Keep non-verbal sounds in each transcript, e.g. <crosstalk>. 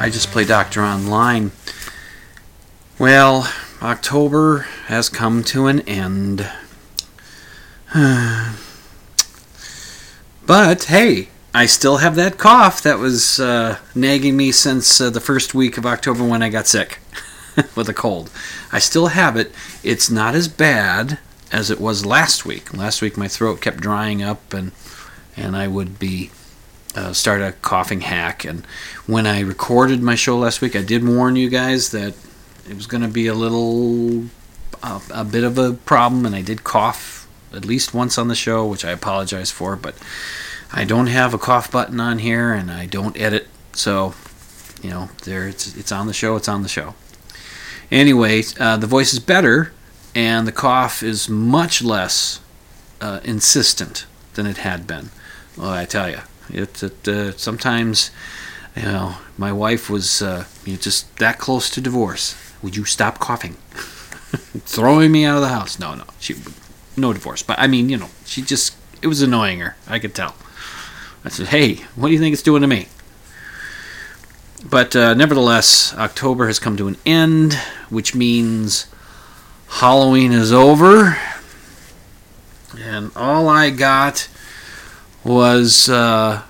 I just play doctor online. Well, October has come to an end. <sighs> but hey, I still have that cough that was uh, nagging me since uh, the first week of October when I got sick <laughs> with a cold. I still have it. It's not as bad as it was last week. Last week my throat kept drying up and and I would be uh, start a coughing hack. And when I recorded my show last week, I did warn you guys that it was going to be a little uh, a bit of a problem, and I did cough at least once on the show, which I apologize for. But I don't have a cough button on here, and I don't edit, so you know there it's it's on the show. It's on the show. Anyway, uh, the voice is better, and the cough is much less uh, insistent than it had been. Well, I tell you, it, it uh, sometimes, you know, my wife was uh, you know, just that close to divorce. Would you stop coughing? <laughs> Throwing me out of the house? No, no, she, no divorce. But I mean, you know, she just it was annoying her. I could tell. I said, "Hey, what do you think it's doing to me?" But uh, nevertheless, October has come to an end, which means Halloween is over. And all I got was uh,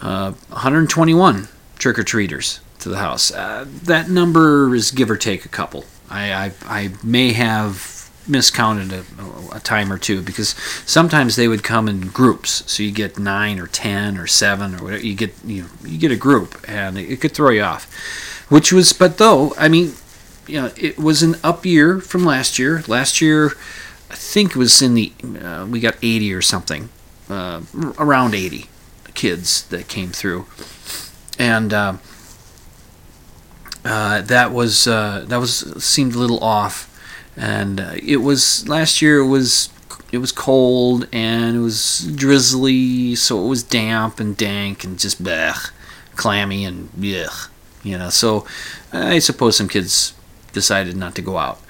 uh, 121 trick or treaters to the house. Uh, that number is give or take a couple. I, I, I may have miscounted a, a, time or two because sometimes they would come in groups. So you get nine or ten or seven or whatever. You get you you get a group and it, it could throw you off. Which was, but though I mean, you know, it was an up year from last year. Last year, I think it was in the uh, we got 80 or something, uh, around 80 kids that came through, and. Uh, uh, that was uh, that was seemed a little off, and uh, it was last year. It was it was cold and it was drizzly, so it was damp and dank and just blech, clammy and blech, you know. So I suppose some kids decided not to go out.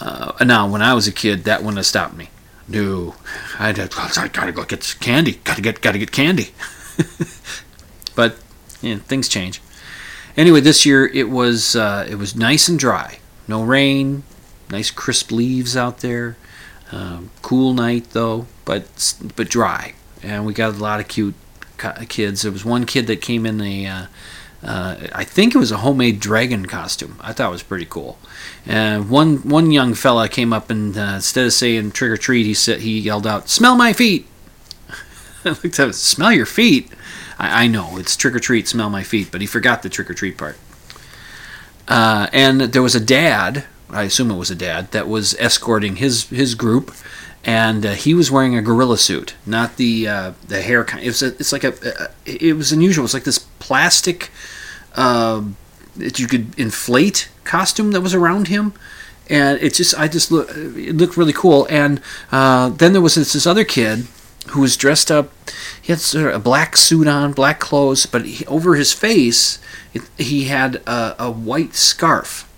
Uh, now, when I was a kid, that wouldn't have stopped me. Have, I gotta go get candy. Gotta get gotta get candy. <laughs> but you know, things change. Anyway, this year it was uh, it was nice and dry. No rain, nice crisp leaves out there. Um, cool night though, but but dry. And we got a lot of cute kids. There was one kid that came in a, uh, uh, I think it was a homemade dragon costume. I thought it was pretty cool. And one one young fella came up and uh, instead of saying trick or treat, he said he yelled out, "Smell my feet!" <laughs> I looked at him, "Smell your feet." I, I know it's trick or treat, smell my feet, but he forgot the trick or treat part. Uh, and there was a dad, I assume it was a dad, that was escorting his his group, and uh, he was wearing a gorilla suit, not the uh, the hair kind. It was a, it's like a, it was unusual. It's like this plastic that you could inflate costume that was around him. And it just, I just look, it looked really cool. And uh, then there was this, this other kid who was dressed up. He had sort of a black suit on, black clothes, but he, over his face, it, he had a, a, white scarf.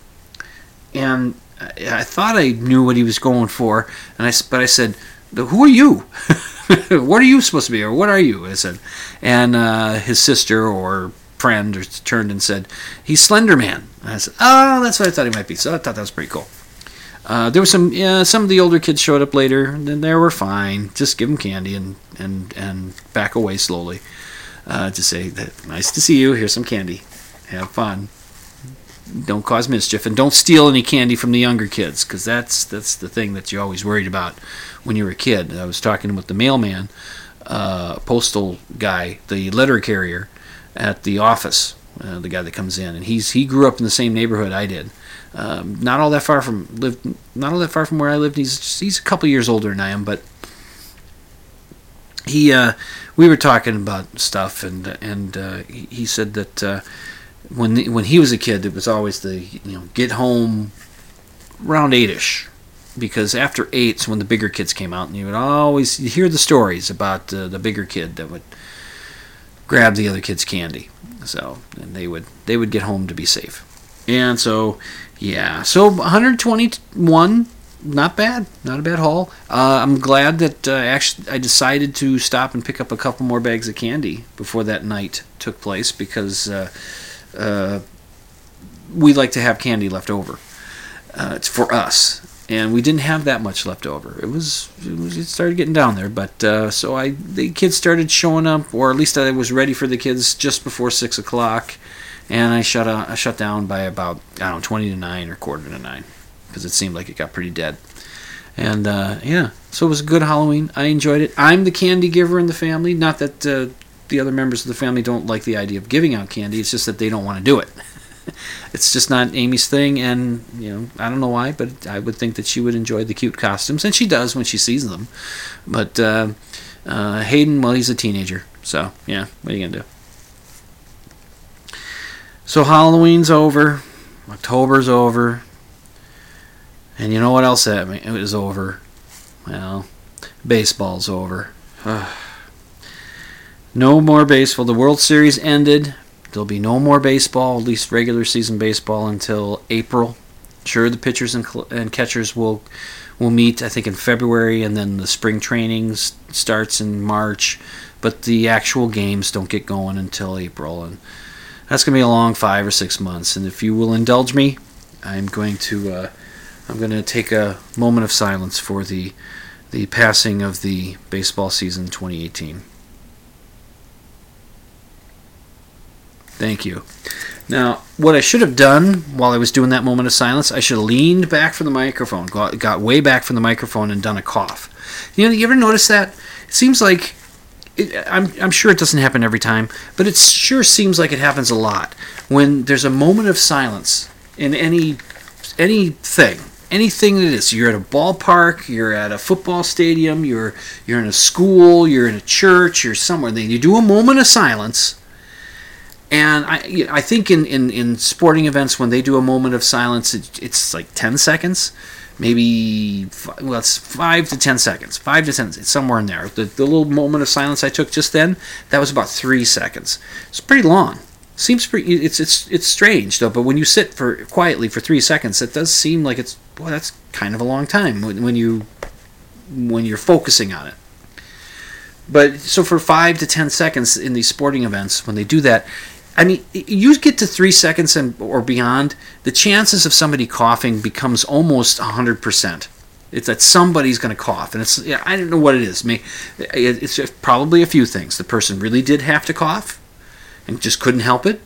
And I, thought I knew what he was going for, and I but I said, "Who are you? <laughs> what are you supposed to be, or what are you?" I said, and uh, his sister or friend turned and said, "He's Slender Man." And I said, "Oh, that's what I thought he might be." So I thought that was pretty cool. Uh, there were some yeah, some of the older kids showed up later, and they were fine. Just give them candy and and and back away slowly. uh, to say that nice to see you. Here's some candy. Have fun. Don't cause mischief, and don't steal any candy from the younger kids, because that's that's the thing that you're always worried about when you're a kid. I was talking with the mailman, uh, postal guy, the letter carrier at the office, uh, the guy that comes in, and he's he grew up in the same neighborhood I did. Um, not all that far from lived, not all that far from where I lived. He's he's a couple years older than I am, but he uh, we were talking about stuff, and and uh, he, said that uh, when the, when he was a kid, it was always the you know get home around eight-ish, because after eight's when the bigger kids came out, and you would always hear the stories about uh, the bigger kid that would grab the other kid's candy. So and they would they would get home to be safe, and so yeah, so 121 not bad, not a bad haul. Uh, I'm glad that uh, actually I decided to stop and pick up a couple more bags of candy before that night took place because uh, uh we like to have candy left over. Uh, it's for us, and we didn't have that much left over. It was it, started getting down there, but uh, so I the kids started showing up, or at least I was ready for the kids just before six o'clock, and I shut I shut down by about I don't know twenty to nine or quarter to nine because it seemed like it got pretty dead. And uh, yeah, so it was a good Halloween. I enjoyed it. I'm the candy giver in the family. Not that uh, the other members of the family don't like the idea of giving out candy. It's just that they don't want to do it. It's just not Amy's thing, and you know I don't know why, but I would think that she would enjoy the cute costumes, and she does when she sees them. But uh, uh Hayden, well, he's a teenager, so yeah, what are you gonna do? So Halloween's over, October's over, and you know what else that it was over? Well, baseball's over. <sighs> no more baseball. The World Series ended. There'll be no more baseball, at least regular season baseball, until April. Sure, the pitchers and, and catchers will will meet. I think in February, and then the spring training starts in March. But the actual games don't get going until April, and that's gonna be a long five or six months. And if you will indulge me, I'm going to. Uh, I'm going to take a moment of silence for the the passing of the baseball season 2018. Thank you. Now, what I should have done while I was doing that moment of silence, I should have leaned back from the microphone, got, got way back from the microphone, and done a cough. You know, you ever notice that? It seems like it, I'm, I'm sure it doesn't happen every time, but it sure seems like it happens a lot when there's a moment of silence in any anything anything that is. You're at a ballpark, you're at a football stadium, you're you're in a school, you're in a church, you're somewhere. Then you do a moment of silence. And I, I think in, in, in sporting events, when they do a moment of silence, it, it's like 10 seconds, maybe, well, it's 5 to 10 seconds. 5 to 10, it's somewhere in there. The, the little moment of silence I took just then, that was about 3 seconds. It's pretty long. Seems pretty. It's it's it's strange though. But when you sit for quietly for three seconds, it does seem like it's well. That's kind of a long time when, when you when you're focusing on it. But so for five to ten seconds in these sporting events, when they do that, I mean, you get to three seconds and or beyond, the chances of somebody coughing becomes almost hundred percent. It's that somebody's going to cough, and it's yeah, I don't know what it is. It's probably a few things. The person really did have to cough and just couldn't help it,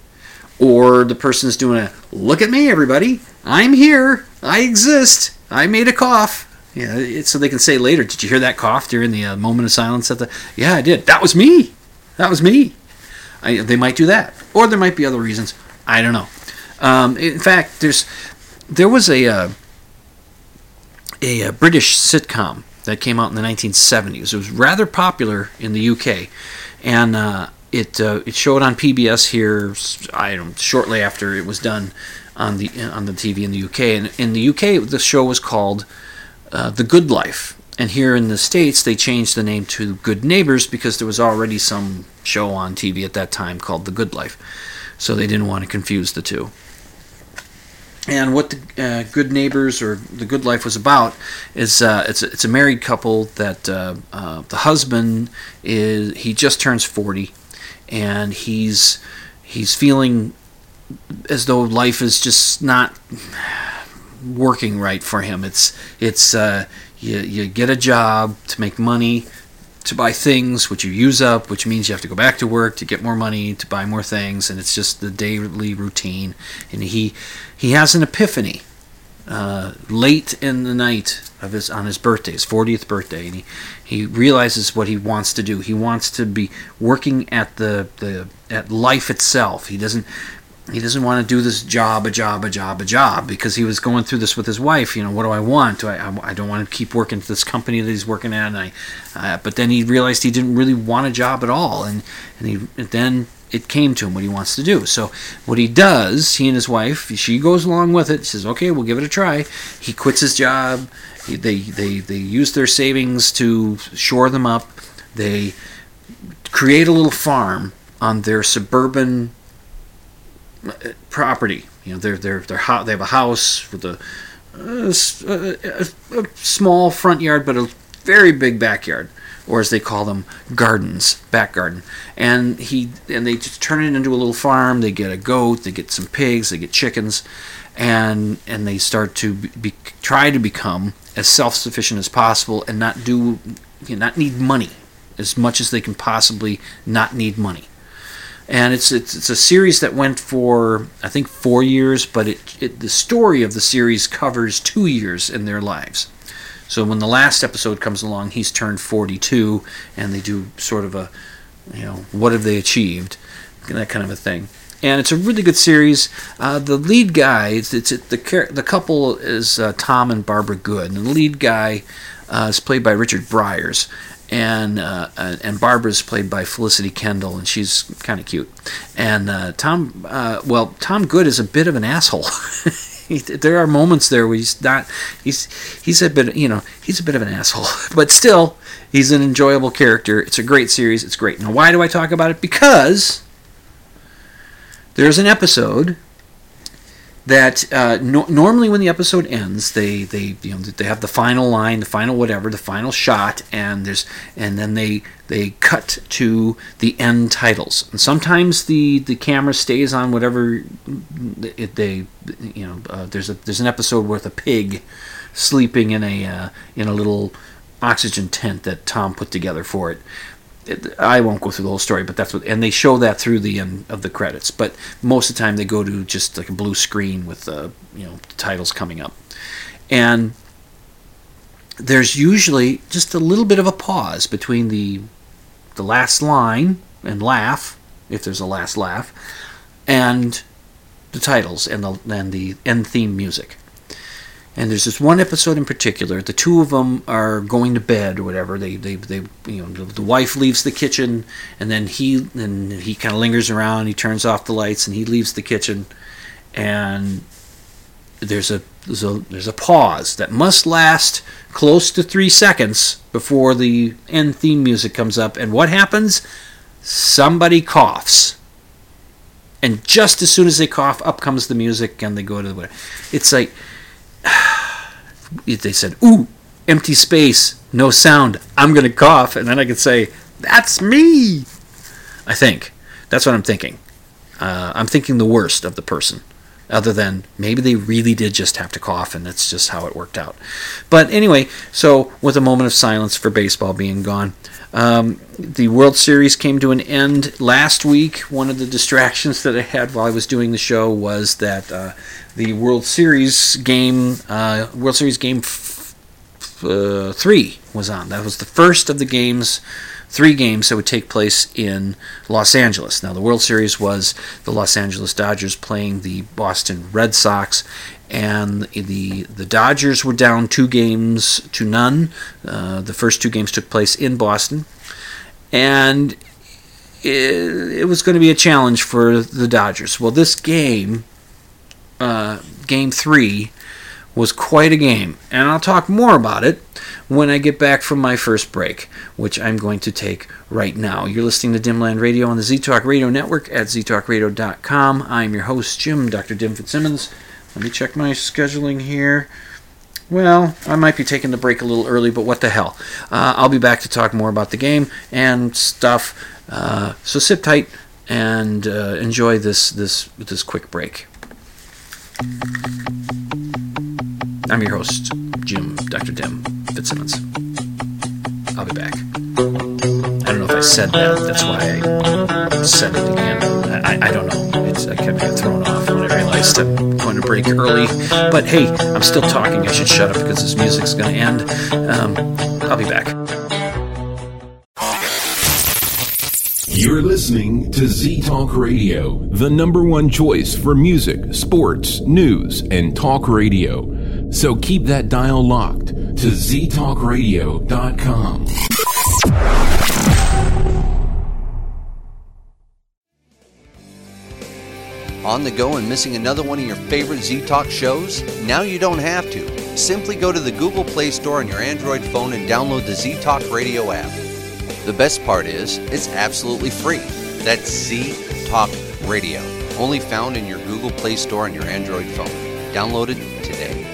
or the person's doing a look at me, everybody, I'm here, I exist, I made a cough. Yeah, so they can say later, did you hear that cough during the uh, moment of silence at the? Yeah, I did. That was me. That was me. I, they might do that, or there might be other reasons. I don't know. Um, in fact, there's there was a uh, a, a British sitcom that came out in the 1970s. It was rather popular in the UK, and uh, it uh, it showed on PBS here. I don't shortly after it was done on the on the TV in the UK. And in the UK, the show was called uh, The Good Life. And here in the states, they changed the name to Good Neighbors because there was already some show on TV at that time called The Good Life. So they didn't want to confuse the two. And what the uh, Good Neighbors or The Good Life was about is uh, it's, a, it's a married couple that uh, uh, the husband is he just turns 40 and he's he's feeling as though life is just not working right for him. It's it's uh, you you get a job to make money, to buy things, which you use up, which means you have to go back to work to get more money to buy more things, and it's just the daily routine. And he he has an epiphany uh, late in the night of his on his birthday, his 40th birthday, and he, he realizes what he wants to do. He wants to be working at the, the at life itself. He doesn't he doesn't want to do this job, a job, a job, a job because he was going through this with his wife. You know, what do I want? Do I, I, I don't want to keep working at this company that he's working at. And I, uh, but then he realized he didn't really want a job at all, and and he and then it came to him what he wants to do. So what he does, he and his wife, she goes along with it. Says, "Okay, we'll give it a try." He quits his job. They they they use their savings to shore them up. They create a little farm on their suburban property. You know, they're they're they're they have a house with a, a, a, a small front yard, but a very big backyard, or as they call them, gardens, back garden. And he and they just turn it into a little farm. They get a goat, they get some pigs, they get chickens, and and they start to be, be, try to become as self sufficient as possible and not do you know, not need money as much as they can possibly not need money and it's, it's it's a series that went for I think four years, but it, it the story of the series covers two years in their lives. So when the last episode comes along, he's turned 42, and they do sort of a, you know, what have they achieved, that kind of a thing. And it's a really good series. Uh, the lead guy, it's, it's it, the the couple is uh, Tom and Barbara Good, and the lead guy uh, is played by Richard Briers and uh, and Barbara's played by Felicity Kendal, and she's kind of cute. And uh, Tom, uh, well, Tom Good is a bit of an asshole. <laughs> there are moments there where he's not. He's he's a bit, you know, he's a bit of an asshole, <laughs> but still, he's an enjoyable character. It's a great series. It's great. Now, why do I talk about it? Because there's an episode that uh, no- normally when the episode ends, they they you know they have the final line, the final whatever, the final shot, and there's and then they they cut to the end titles. And sometimes the the camera stays on whatever it, they you know uh, there's a there's an episode with a pig sleeping in a uh, in a little oxygen tent that Tom put together for it. I won't go through the whole story, but that's what, and they show that through the end of the credits. But most of the time, they go to just like a blue screen with the uh, you know the titles coming up, and there's usually just a little bit of a pause between the the last line and laugh, if there's a last laugh, and the titles and the and the end theme music. And there's this one episode in particular. The two of them are going to bed or whatever. They, they, they you know, the, wife leaves the kitchen, and then he, and he kind of lingers around. He turns off the lights, and he leaves the kitchen, and there's a there's a there's a pause that must last close to three seconds before the end theme music comes up. And what happens? Somebody coughs. And just as soon as they cough, up comes the music, and they go to the. It's like <sighs> they said, "Ooh, empty space, no sound. I'm gonna cough," and then I could say, "That's me." I think that's what I'm thinking. Uh, I'm thinking the worst of the person, other than maybe they really did just have to cough, and that's just how it worked out. But anyway, so with a moment of silence for baseball being gone, um, the World Series came to an end last week. One of the distractions <laughs> that I had while I was doing the show was that uh, the World Series game, uh, World Series game f- uh, three was on. That was the first of the games, three games that would take place in Los Angeles. Now, the World Series was the Los Angeles Dodgers playing the Boston Red Sox, and the the Dodgers were down two games to none. Uh, the first two games took place in Boston, and it, it was going to be a challenge for the Dodgers. Well, this game uh, game three was quite a game, and I'll talk more about it when I get back from my first break, which I'm going to take right now. You're listening to Dimland Radio on the ZTalk Radio Network at ztalkradio.com. I'm your host, Jim, Dr. Dim Fitzsimmons. Let me check my scheduling here. Well, I might be taking the break a little early, but what the hell? Uh, I'll be back to talk more about the game and stuff. Uh, so sit tight and uh, enjoy this this this quick break. I'm your host, Jim Dr. Dim Fitzsimmons. I'll be back. I don't know if I said that. That's why I said it again. I, I don't know. It's, I of got thrown off when I realized I'm going to break early. But hey, I'm still talking. I should shut up because this music's going to end. Um, I'll be back. You're listening to Z Talk Radio, the number one choice for music, sports, news, and talk radio. So keep that dial locked to ztalkradio.com. On the go and missing another one of your favorite Z Talk shows? Now you don't have to. Simply go to the Google Play Store on your Android phone and download the Z Talk Radio app. The best part is, it's absolutely free. That's Z Talk Radio, only found in your Google Play Store on your Android phone. Download it today.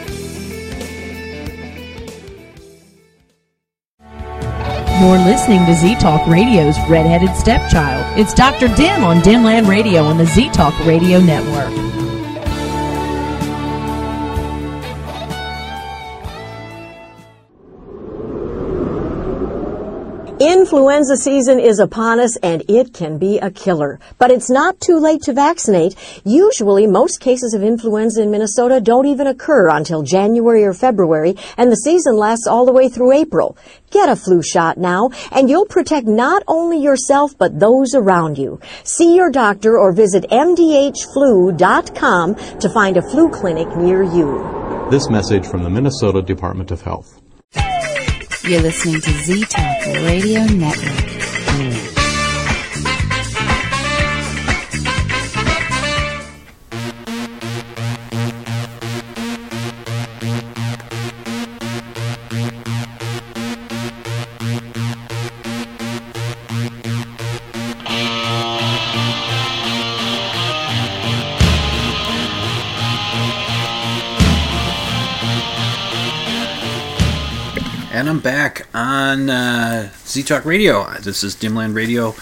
You're listening to Z Talk Radio's Redheaded Stepchild. It's Dr. Dim on Dimland Radio on the Z Talk Radio Network. Influenza season is upon us and it can be a killer. But it's not too late to vaccinate. Usually, most cases of influenza in Minnesota don't even occur until January or February, and the season lasts all the way through April. Get a flu shot now, and you'll protect not only yourself, but those around you. See your doctor or visit mdhflu.com to find a flu clinic near you. This message from the Minnesota Department of Health. You're listening to Z Talk Radio Network. Back on uh, Z Talk Radio. This is Dimland Radio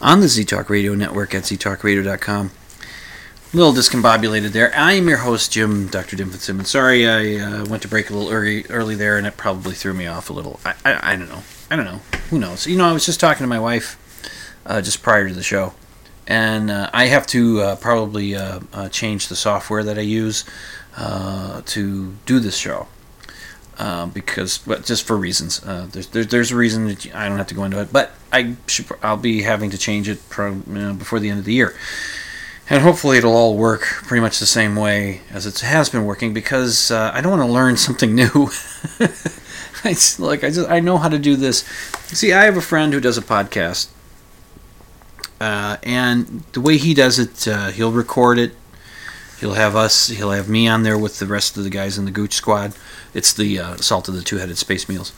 on the Z Talk Radio network at ztalkradio.com. A little discombobulated there. I am your host, Jim, Dr. Dim Fitzsimmons. Sorry I uh, went to break a little early, early there, and it probably threw me off a little. I, I, I don't know. I don't know. Who knows? You know, I was just talking to my wife uh, just prior to the show, and uh, I have to uh, probably uh, uh, change the software that I use to do this show uh, because but just for reasons. Uh, there's, there's there's a reason that I don't have to go into it, but I should I'll be having to change it pro, you know, before the end of the year, and hopefully it'll all work pretty much the same way as it has been working because uh, I don't want to learn something new. <laughs> it's like I just I know how to do this. See, I have a friend who does a podcast. Uh, and the way he does it, uh, he'll record it. He'll have us. He'll have me on there with the rest of the guys in the Gooch Squad it's the uh, Salt of the Two-Headed Space Meals.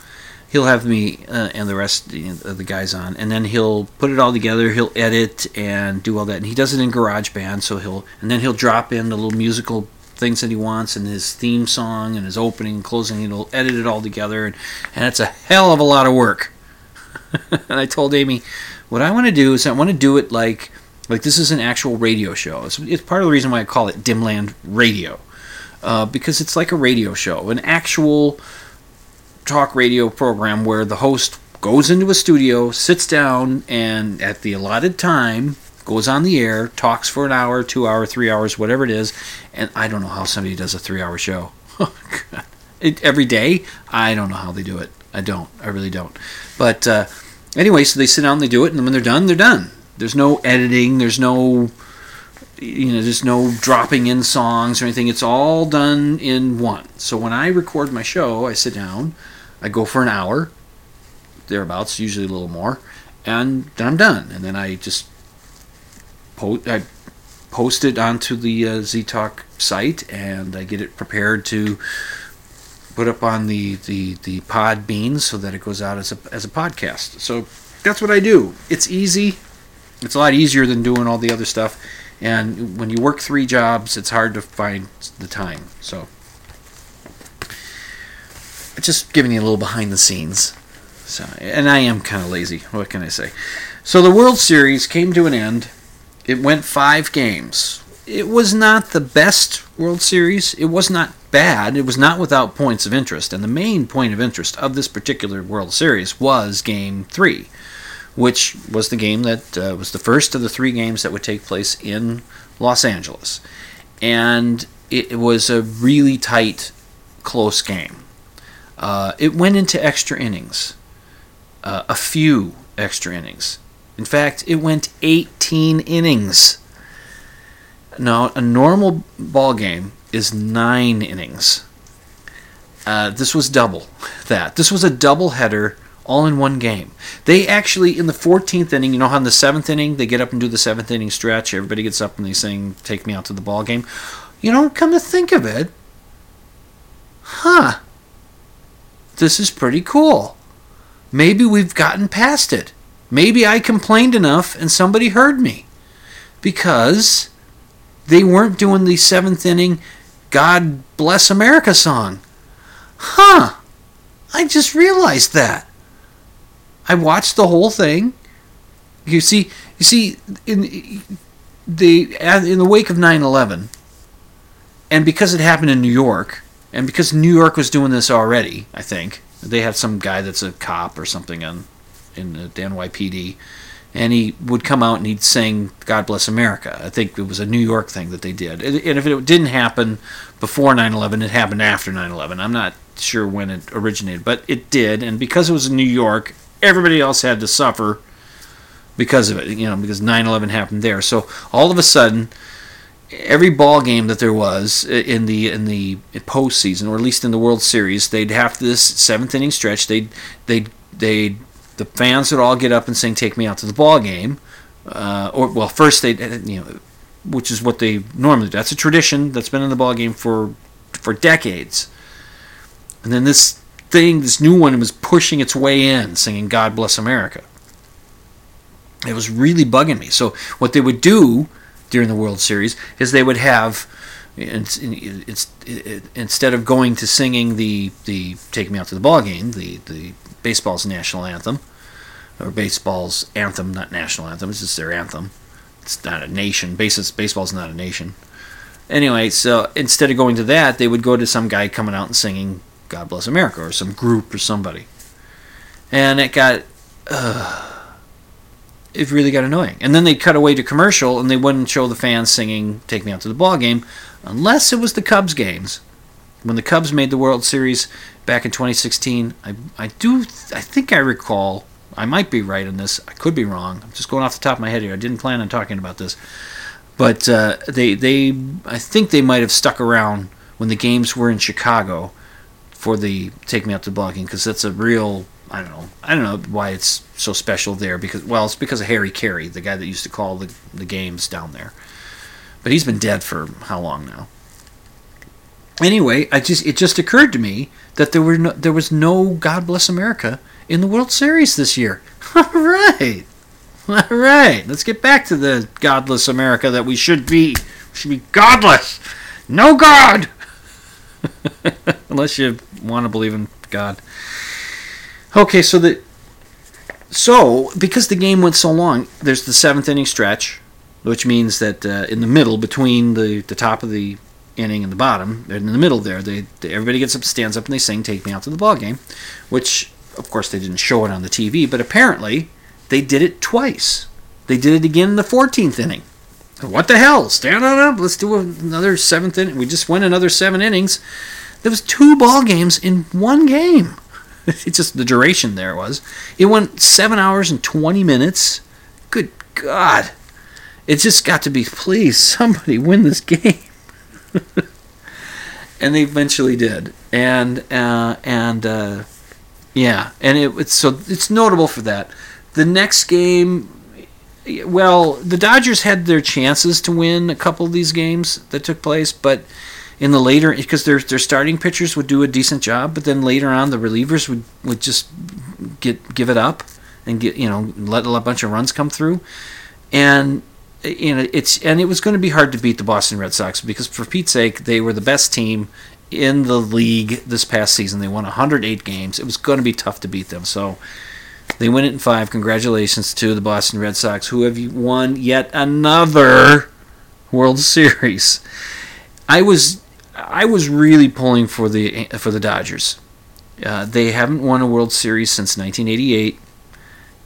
He'll have me uh, and the rest of the guys on, and then he'll put it all together. He'll edit and do all that, and he does it in GarageBand. So he'll and then he'll drop in the little musical things that he wants and his theme song and his opening and closing. He'll edit it all together, and, and it's a hell of a lot of work. <laughs> and I told Amy, what I want to do is I want to do it like like this is an actual radio show. It's, it's part of the reason why I call it Dimland Radio uh, because it's like a radio show, an actual talk radio program where the host goes into a studio, sits down, and at the allotted time goes on the air, talks for an hour, two hour, three hours, whatever it is. And I don't know how somebody does a three hour show. <laughs> it, every day, I don't know how they do it. I don't. I really don't. But uh, anyway, so they sit down, they do it, and when they're done, they're done. There's no editing. There's no you know there's no dropping in songs or anything. It's all done in one. So when i record my show i sit down i go for an hour thereabouts usually a little more and then i'm done. And then i just post i post it onto the uh, z-talk site and i get it prepared to put up on the the the Podbeans so that it goes out as a as a podcast. So that's what i do. It's easy it's a lot easier than doing all the other stuff and when you work three jobs, it's hard to find the time. So, just giving you a little behind the scenes. So, and I am kind of lazy. What can I say? So the World Series came to an end. It went five games. It was not the best World Series. It was not bad. It was not without points of interest. And the main point of interest of this particular World Series was Game Three, which was the game that uh, was the first of the three games that would take place in Los Angeles. And it, was a really tight, close game. Uh, it went into extra innings, uh, a few extra innings. In fact, it went 18 innings. Now, a normal ball game is nine innings. Uh, this was double that. This was a double header all in one game. They actually, in the 14th inning, you know how in the seventh inning they get up and do the seventh inning stretch? Everybody gets up and they sing, Take Me Out to the Ball Game. You know, come to think of it, huh, this is pretty cool. Maybe we've gotten past it. Maybe I complained enough and somebody heard me. Because they weren't doing the seventh inning God Bless America song. Huh. I just realized that. I watched the whole thing. You see, you see, in the in the wake of 9/11, and because it happened in New York, and because New York was doing this already, I think they had some guy that's a cop or something on in the NYPD, and he would come out and he'd sing "God Bless America." I think it was a New York thing that they did, and if it didn't happen before 9/11, it happened after 9/11. I'm not sure when it originated, but it did, and because it was in New York, everybody else had to suffer because of it, you know, because 9/11 happened there. So all of a sudden, every ball game that there was in the in the postseason, or at least in the World Series, they'd have this seventh inning stretch. They'd they they the fans would all get up and sing "Take Me Out to the Ball Game," uh, or well, first they you know, which is what they normally do. That's a tradition that's been in the ball game for for decades. And then this thing, this new one, was pushing its way in, singing "God Bless America." It was really bugging me. So what they would do during the World Series is they would have instead of going to singing the the "Take Me Out to the Ball Game," the the baseball's national anthem, or baseball's anthem, not national anthem. It's just their anthem. It's not a nation. baseball's not a nation. Anyway, so instead of going to that, they would go to some guy coming out and singing "God Bless America" or some group or somebody, and it got. Uh, it really got annoying. And then they cut away to commercial and they wouldn't show the fans singing "Take Me Out to the Ball Game," unless it was the Cubs games. When the Cubs made the World Series back in 2016, I I do I think I recall. I might be right on this. I could be wrong. I'm just going off the top of my head here. I didn't plan on talking about this, but uh, they they I think they might have stuck around when the games were in Chicago for the "Take Me Out to the because that's a real I don't know. I don't know why it's so special there because well, it's because of Harry Caray, the guy that used to call the the games down there. But he's been dead for how long now? Anyway, I just it just occurred to me that there were no, there was no God Bless America in the World Series this year. <laughs> All right. All right. Let's get back to the godless America that we should be. We should be godless. No God. <laughs> Unless you want to believe in God. Okay, so the so because the game went so long, there's the seventh inning stretch, which means that uh, in the middle between the the top of the inning and the bottom, in the middle there, they, they, everybody gets up, stands up, and they sing "Take Me Out to the Ball Game," which of course they didn't show it on the TV, but apparently they did it twice. They did it again in the 14th inning. What the hell? Stand on up. Let's do another seventh inning. We just went another seven innings. There was two ball games in one game. <laughs> it's just the duration there was. It went seven hours and 20 minutes. Good God. It just got to be, please, <laughs> somebody win this game. <laughs> and they eventually did. And, uh, and, uh, yeah, and it, it's so it's notable for that. The next game, well, the Dodgers had their chances to win a couple of these games that took place, but in the later because their their starting pitchers would do a decent job, but then later on the relievers would would just get give it up and get you know let a bunch of runs come through, and you know it's and it was going to be hard to beat the Boston Red Sox because for Pete's sake they were the best team in the league this past season. They won 108 games. It was going to be tough to beat them. So they win it in five. Congratulations to the Boston Red Sox who have won yet another World Series. I was I was really pulling for the for the Dodgers. Uh, they haven't won a World Series since 1988,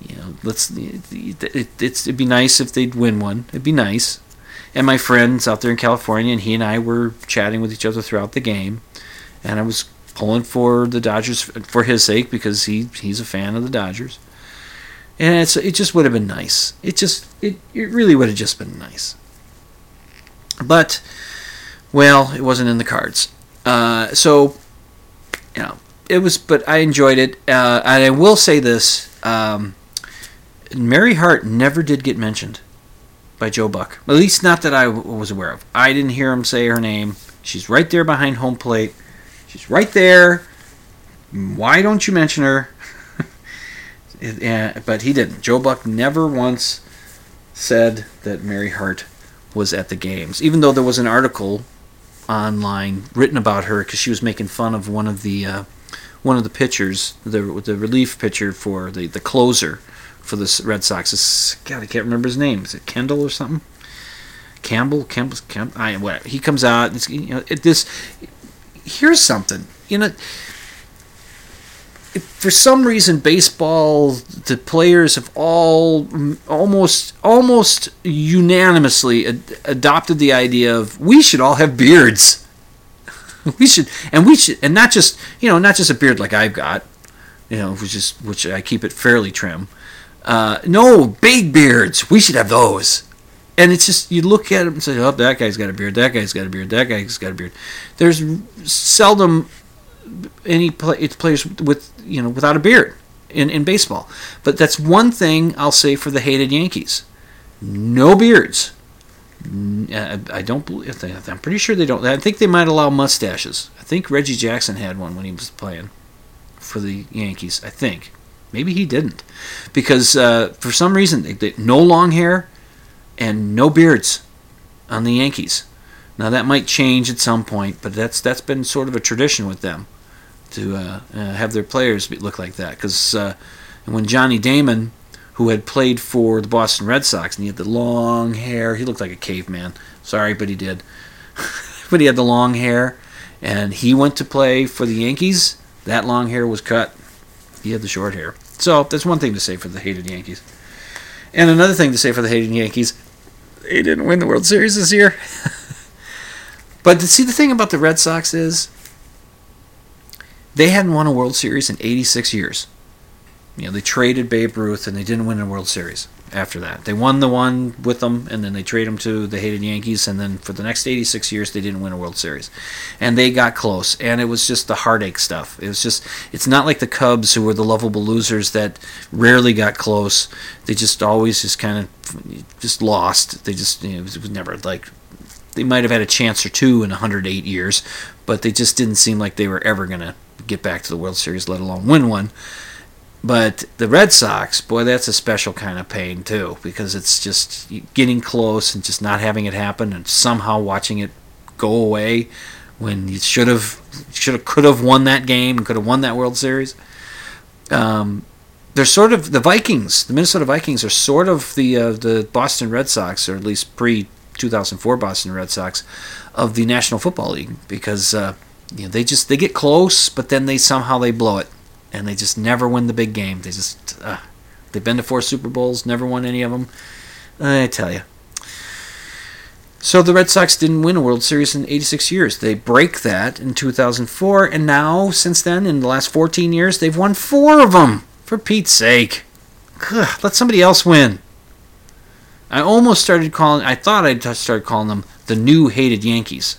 you know, let's. It, it, it's it'd be nice if they'd win one. It'd be nice. And my friends out there in California, and he and I were chatting with each other throughout the game, and I was pulling for the Dodgers for his sake because he he's a fan of the Dodgers. And it's it just would have been nice. It just it it really would have just been nice. But well, it wasn't in the cards. Uh, so you know, it was. But I enjoyed it, uh, and I will say this: um, Mary Hart never did get mentioned by Joe Buck. At least not that I w- was aware of. I didn't hear him say her name. She's right there behind home plate. She's right there. Why don't you mention her? <laughs> But he didn't. Joe Buck never once said that Mary Hart was at the games, even though there was an article online written about her because she was making fun of one of the uh, one of the pitchers, the the relief pitcher for the the closer for the Red Sox. It's, God, I can't remember his name. Is it Kendall or something? Campbell, Campbell, Campbell. I what? He comes out. You know, it, this. Here's something. You know, for some reason, baseball, the players have all almost almost unanimously ad- adopted the idea of we should all have beards. <laughs> we should, and we should, and not just you know, not just a beard like I've got, you know, which is which I keep it fairly trim. Uh, no, big beards. We should have those. And it's just you look at them and say, "Oh, that guy's got a beard. That guy's got a beard. That guy's got a beard." There's seldom any play, it's players with you know without a beard in, in baseball. But that's one thing I'll say for the hated Yankees: no beards. Uh, I don't believe. I'm pretty sure they don't. I think they might allow mustaches. I think Reggie Jackson had one when he was playing for the Yankees. I think maybe he didn't because uh, for some reason they, they, no long hair and no beards on the Yankees. Now that might change at some point, but that's that's been sort of a tradition with them to uh, uh, have their players look like that. Because uh, when Johnny Damon, who had played for the Boston Red Sox, and he had the long hair, he looked like a caveman. Sorry, but he did. <laughs> but he had the long hair, and he went to play for the Yankees. That long hair was cut. He had the short hair. So that's one thing to say for the hated Yankees. And another thing to say for the hated Yankees, they didn't win the World Series this year. <laughs> but see the thing about the Red Sox is they hadn't won a World Series in 86 years. You know, they traded Babe Ruth and they didn't win a World Series after that. They won the one with them and then they traded him to the hated Yankees and then for the next 86 years they didn't win a World Series. And they got close and it was just the heartache stuff. It was just it's not like the Cubs who were the lovable losers that rarely got close. They just always just kind of just lost. They just you know, it was never like they might have had a chance or two in 108 years, but they just didn't seem like they were ever going to get back to the World Series, let alone win one. But the Red Sox, boy, that's a special kind of pain too, because it's just getting close and just not having it happen, and somehow watching it go away when you should have, should have, could have won that game and could have won that World Series. Um, they're sort of the Vikings. The Minnesota Vikings are sort of the uh, the Boston Red Sox, or at least pre 2004 Boston Red Sox of the National Football League, because uh, you know, they just they get close, but then they somehow they blow it, and they just never win the big game. They just uh, they've been to four Super Bowls, never won any of them. I tell you. So the Red Sox didn't win a World Series in 86 years. They break that in 2004, and now since then, in the last 14 years, they've won four of them. For Pete's sake, Ugh, let somebody else win. I almost started calling. I thought I'd start calling them the new hated Yankees,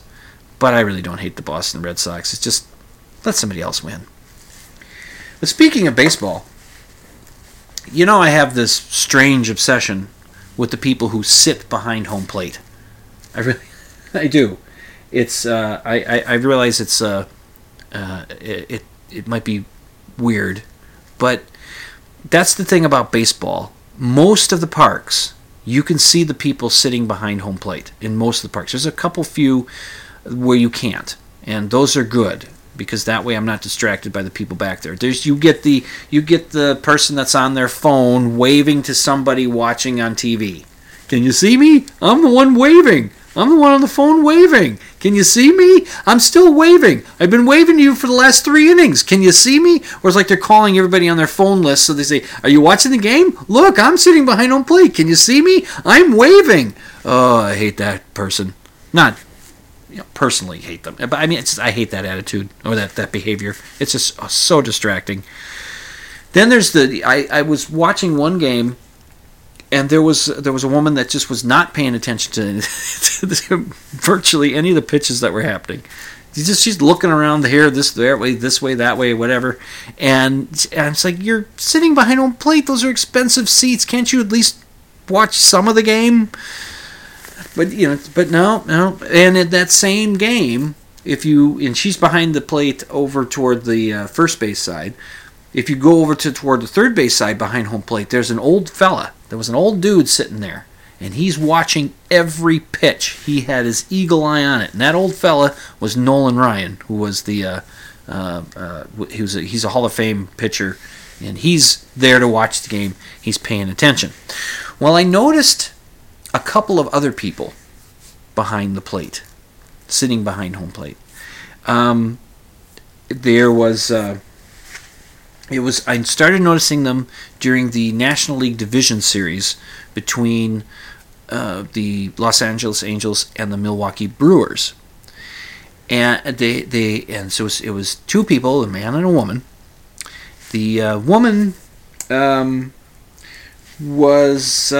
but I really don't hate the Boston Red Sox. It's just let somebody else win. But speaking of baseball, you know I have this strange obsession with the people who sit behind home plate. I really, <laughs> I do. It's uh, I, I I realize it's uh, uh it, it it might be weird, but that's the thing about baseball. Most of the parks, you can see the people sitting behind home plate in most of the parks. There's a couple few where you can't, and those are good because that way I'm not distracted by the people back there. There's you get the you get the person that's on their phone waving to somebody watching on TV. Can you see me? I'm the one waving. I'm the one on the phone waving. Can you see me? I'm still waving. I've been waving to you for the last three innings. Can you see me? Or it's like they're calling everybody on their phone list. So they say, Are you watching the game? Look, I'm sitting behind home plate. Can you see me? I'm waving. Oh, I hate that person. Not you know, personally hate them. But I mean, it's I hate that attitude or that, that behavior. It's just uh, so distracting. Then there's the I, I was watching one game and there was there was a woman that just was not paying attention to, <laughs> to virtually any of the pitches that were happening. She's just she's looking around here, this there way, this way, that way, whatever. And, and it's like you're sitting behind home plate; those are expensive seats. Can't you at least watch some of the game? But you know, but no, no. And in that same game, if you and she's behind the plate over toward the uh, first base side. If you go over to toward the third base side behind home plate, there's an old fella. There was an old dude sitting there, and he's watching every pitch. He had his eagle eye on it, and that old fella was Nolan Ryan, who was the uh, uh, uh, he was a, he's a Hall of Fame pitcher, and he's there to watch the game. He's paying attention. Well, I noticed a couple of other people behind the plate, sitting behind home plate. Um, there was uh, it was I started noticing them during the National League Division Series between uh, the Los Angeles Angels and the Milwaukee Brewers, and they they and so it was, it was two people, a man and a woman. The uh, woman um, was.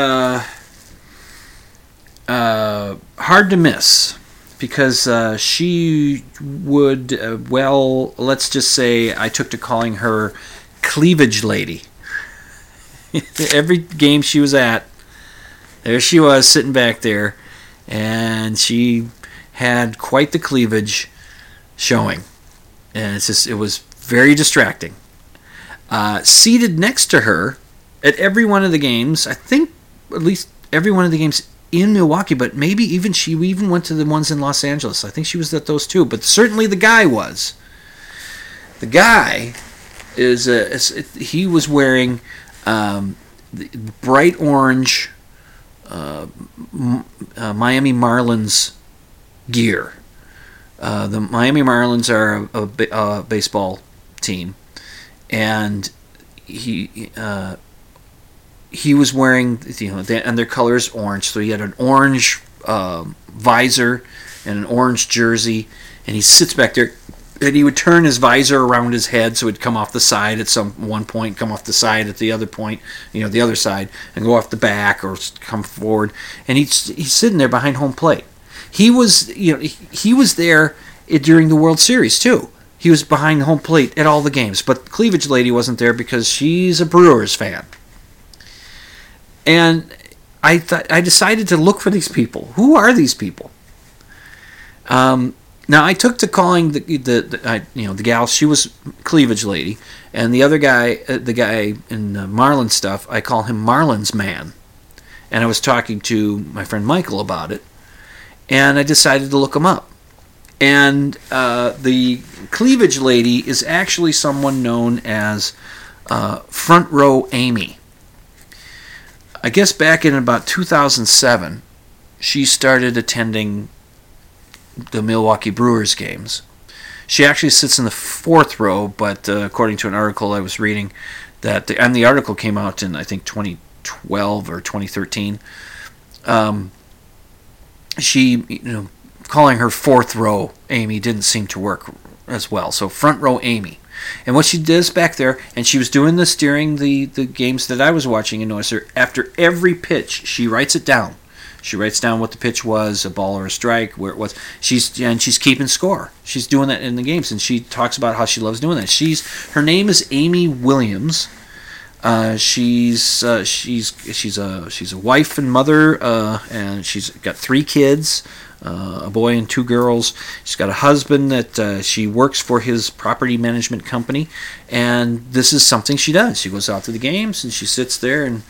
Uh, hard to miss because uh, she would, uh, well, let's just say I took to calling her Cleavage Lady. <laughs> Every game she was at, there she was sitting back there, and she had quite the cleavage showing. And it's just, it was very distracting. Uh, seated next to her at every one of the games, I think at least every one of the games in Milwaukee, but maybe even she even went to the ones in Los Angeles. I think she was at those too, but certainly the guy was. The guy is, a, he was wearing um, bright orange uh, uh, Miami Marlins gear. Uh, the Miami Marlins are a, a, a, baseball team, and he uh, he was wearing, you know, and their color is orange. So he had an orange uh, visor and an orange jersey, and he sits back there. And he would turn his visor around his head so it'd come off the side at some one point, come off the side at the other point, you know, the other side, and go off the back or come forward. And he's he's sitting there behind home plate. He was, you know, he was there during the World Series too. He was behind home plate at all the games, but Cleavage Lady wasn't there because she's a Brewers fan and I th- I decided to look for these people. Who are these people? Um, now I took to calling the the, the I, you know the gal. She was cleavage lady, and the other guy, uh, the guy in uh, Marlin stuff, I call him Marlin's man. And I was talking to my friend Michael about it, and I decided to look him up. And uh, the cleavage lady is actually someone known as uh, Front Row Amy. I guess back in about 2007, she started attending the Milwaukee Brewers games. She actually sits in the fourth row, but uh, according to an article I was reading, that the, and the article came out in I think 2012 or 2013. Um, she, you know, calling her fourth row Amy didn't seem to work as well. So front row Amy. And what she does back there, and she was doing this during the, the games that I was watching in noticed her, after every pitch, she writes it down. She writes down what the pitch was, a ball or a strike, where it was. She's and she's keeping score. She's doing that in the games, and she talks about how she loves doing that. She's her name is Amy Williams. Uh, she's uh, she's she's a she's a wife and mother, uh, and she's got three kids uh, a boy and two girls. She's got a husband that uh, she works for his property management company, and this is something she does. She goes out to the games and she sits there and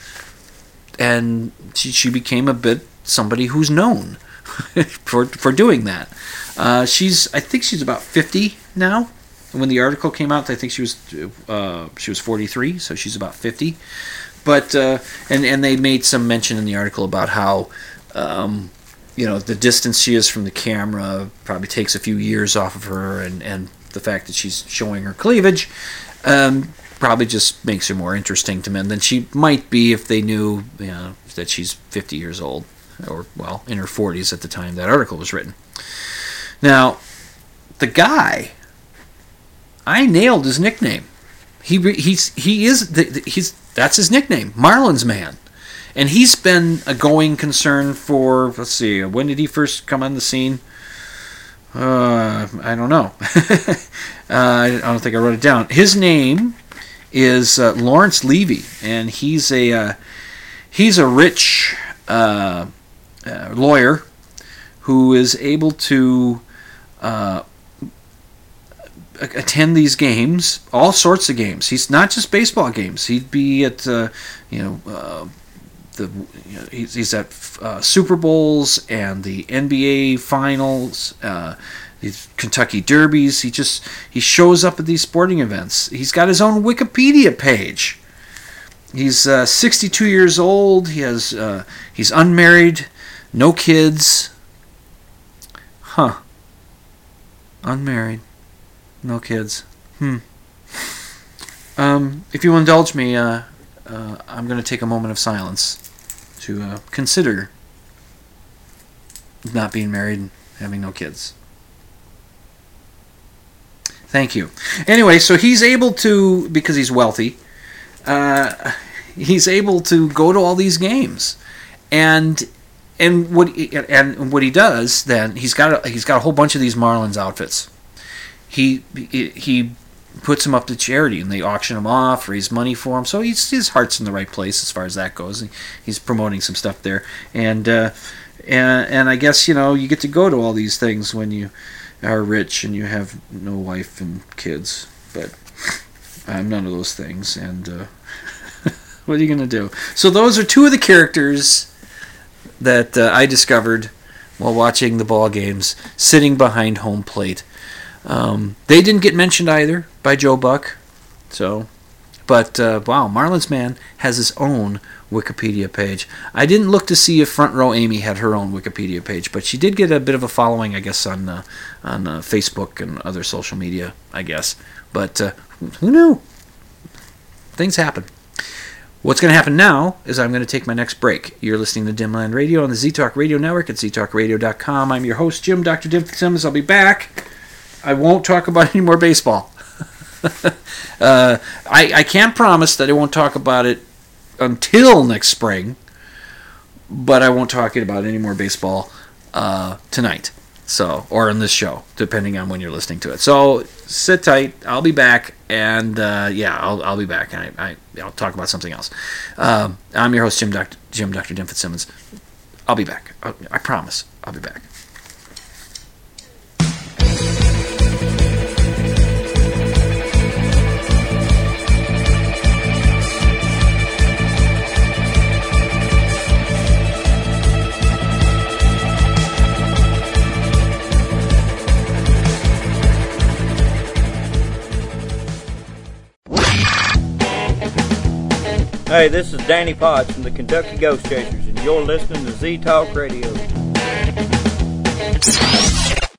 and she, she became a bit somebody who's known <laughs> for for doing that. Uh, she's I think she's about fifty now. When the article came out, I think she was uh, she was forty three, so she's about fifty. But uh, and and they made some mention in the article about how. Um, you know the distance she is from the camera probably takes a few years off of her, and and the fact that she's showing her cleavage. Um, probably just makes her more interesting to men than she might be if they knew you know, that she's 50 years old or well in her 40s at the time that article was written now the guy i nailed his nickname he he's he is he's that's his nickname marlins man and he's been a going concern for let's see when did he first come on the scene uh, I don't know. <laughs> uh, I don't think I wrote it down. His name is uh, Laurence Leavy, and he's a uh, he's a rich uh, uh, lawyer who is able to attend these games, all sorts of games. He's not just baseball games. He'd be at you know the you know, he's, he's at Super Bowls and the NBA Finals these Kentucky Derbies. He just he shows up at these sporting events. He's got his own Wikipedia page. He's uh, 62 years old. He has uh, he's unmarried, no kids. Huh. Unmarried, no kids. Hmm. Um, if you indulge me, uh, uh I'm going to take a moment of silence to uh, consider not being married and having no kids. Thank you. Anyway, so he's able to because he's wealthy. Uh, he's able to go to all these games, and and what and what he does then he's got a, he's got a whole bunch of these Marlins outfits. He he puts them up to charity and they auction them off, raise money for him. So he's, his heart's in the right place as far as that goes. He's promoting some stuff there, and uh, and and I guess you know you get to go to all these things when you are rich and you have no wife and kids, but I'm none of those things. And uh, <laughs> what are you going to do? So those are two of the characters that uh, I discovered while watching the ball games, sitting behind home plate. Um, they didn't get mentioned either by Joe Buck, so. But uh, wow, Marlins man has his own Wikipedia page. I didn't look to see if Front Row Amy had her own Wikipedia page, but she did get a bit of a following, I guess, on uh, on uh, Facebook and other social media, I guess. But uh, who knew? Things happen. What's going to happen now is I'm going to take my next break. You're listening to Dimland Radio on the ZTalk Radio Network at ztalkradio.com. I'm your host, Jim, Dr. Dim Simmons. I'll be back. I won't talk about <laughs> any more baseball. <laughs> uh, I, I can't promise that I won't talk about it until next spring. But I won't talk about any more baseball uh, tonight. So, or in this show, depending on when you're listening to it. So, sit tight. I'll be back, and uh, yeah, I'll, I'll be back. I, I will talk about something else. Um, I'm your host, Jim Doctor Jim Doctor Jim Fitzsimmons. I'll be back. I, I promise. I'll be back. Hey, this is Danny Potts from the Kentucky Ghost Chasers, and you're listening to Z Talk Radio.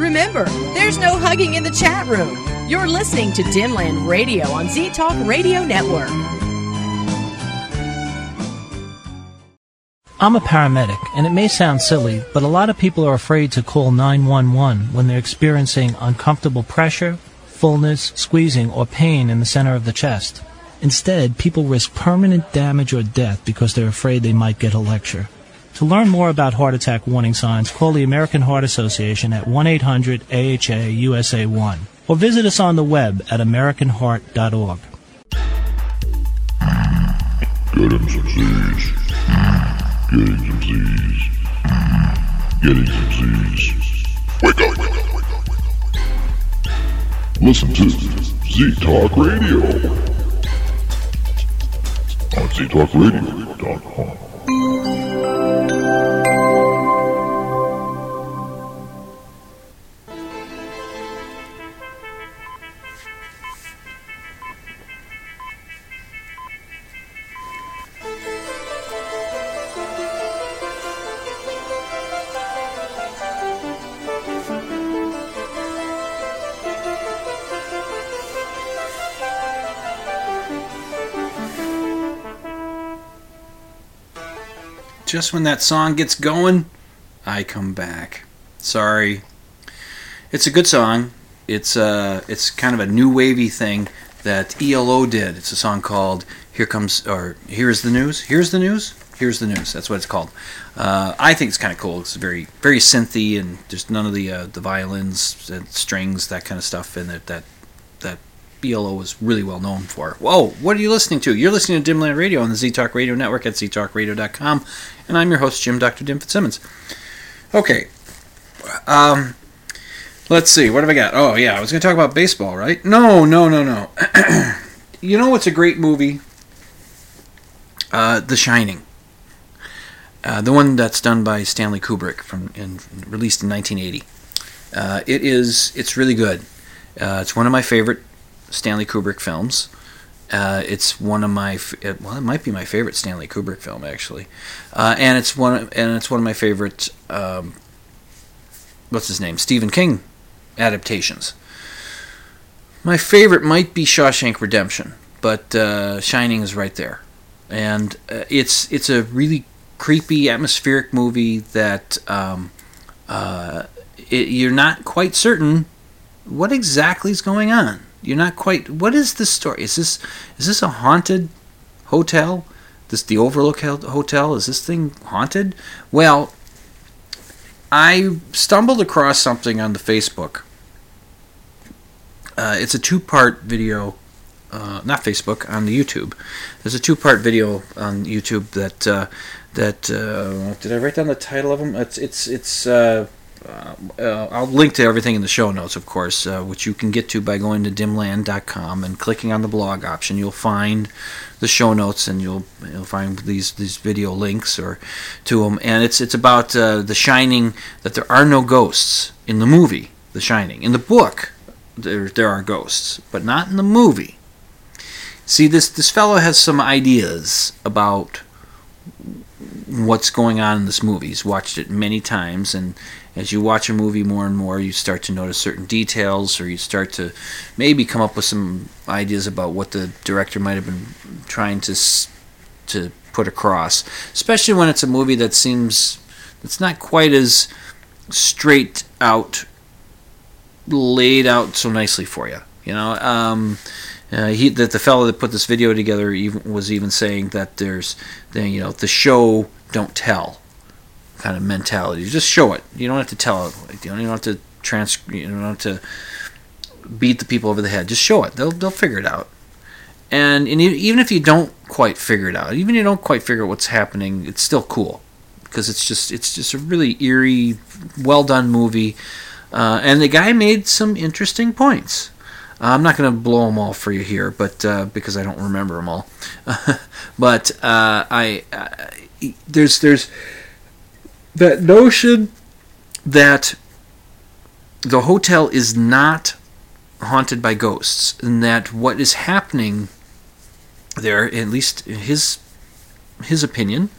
Remember, there's no hugging in the chat room. You're listening to Dimland Radio on Z Talk Radio Network. I'm a paramedic, and it may sound silly, but a lot of people are afraid to call 911 when they're experiencing uncomfortable pressure, fullness, squeezing, or pain in the center of the chest. Instead, people risk permanent damage or death because they're afraid they might get a lecture. To learn more about heart attack warning signs, call the American Heart Association at 1-800-AHA-USA1 or visit us on the web at americanheart.org. Get him some Z's. Getting some Z's. Getting some Z's. Wake up, wake up, wake up. Listen to Z Talk Radio on ztalkradio.com. Just when that song gets going, I come back. Sorry. It's a good song. It's uh it's kind of a new wavy thing that ELO did. It's a song called "Here Comes" or "Here's the News." Here's the news. Here's the news. That's what it's called. Uh, I think it's kind of cool. It's very very synthy and there's none of the uh, the violins and strings that kind of stuff in it that ELO is really well known for. Whoa, what are you listening to? You're listening to Dimland Radio on the Z Talk Radio Network at ztalkradio.com, and I'm your host, Jim Dr. Dim Fitzsimmons. Okay, um, let's see, what have I got? Oh, yeah, I was going to talk about baseball, right? No, no, no, no. <clears throat> you know what's a great movie? Uh, the Shining. Uh, the one that's done by Stanley Kubrick from in, released in 1980. Uh, it is it's really good. Uh, it's one of my favorite Stanley Kubrick films. Uh, it's one of my it, well, it might be my favorite Stanley Kubrick film actually, uh, and it's one and it's one of my favorite um, what's his name Stephen King adaptations. My favorite might be Shawshank Redemption, but uh, Shining is right there, and uh, it's it's a really creepy atmospheric movie that um, uh, it, you're not quite certain what exactly is going on. You're not quite. What is the story? Is this is this a haunted hotel? This the Overlook Hotel? Is this thing haunted? Well, I stumbled across something on the Facebook. Uh, it's a two-part video, uh, not Facebook, on the YouTube. There's a two-part video on YouTube that uh, that uh, did I write down the title of them? It's it's it's. Uh, uh, I'll link to everything in the show notes, of course, uh, which you can get to by going to dimland.com and clicking on the blog option. You'll find the show notes and you'll you'll find these these video links or to them. And it's it's about uh, The Shining that there are no ghosts in the movie The Shining. In the book, there there are ghosts, but not in the movie. See, this this fellow has some ideas about what's going on in this movie. He's watched it many times, and as you watch a movie more and more, you start to notice certain details, or you start to maybe come up with some ideas about what the director might have been trying to to put across. Especially when it's a movie that seems that's not quite as straight out laid out so nicely for you. You know, um, uh, he that the fellow that put this video together even, was even saying that there's, the, you know, the show don't tell kind of mentality. Just show it. You don't have to tell it. You don't have to trans. You don't have to beat the people over the head. Just show it. They'll they'll figure it out. And, and even if you don't quite figure it out, even if you don't quite figure out what's happening, it's still cool because it's just it's just a really eerie, well done movie. Uh, and the guy made some interesting points. Uh, I'm not going to blow them all for you here, but uh, because I don't remember them all. <laughs> but uh, I there's there's that notion that the hotel is not haunted by ghosts, and that what is happening there, at least his his opinion,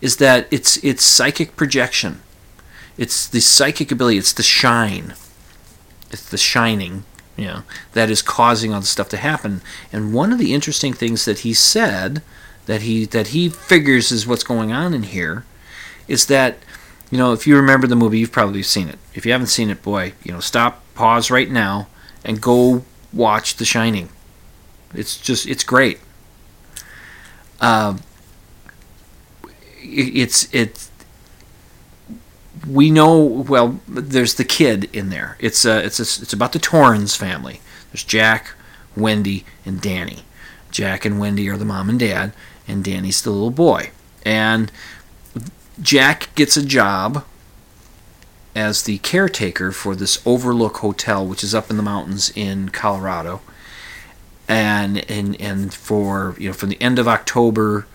is that it's it's psychic projection. It's the psychic ability. It's the shine. It's the shining you know, that is causing all the stuff to happen. And one of the interesting things that he said that he that he figures is what's going on in here is that you know if you remember the movie you've probably seen it. If you haven't seen it boy you know stop pause right now and go watch the shining. It's just it's great. Uh, it, it's it's we know well there's the kid in there. It's uh, it's a, it's about the Torrance family. There's Jack Wendy and Danny. Jack and Wendy are the mom and dad and Danny's the little boy. And Jack gets a job as the caretaker for this Overlook Hotel, which is up in the mountains in Colorado. And and and for you know from the end of October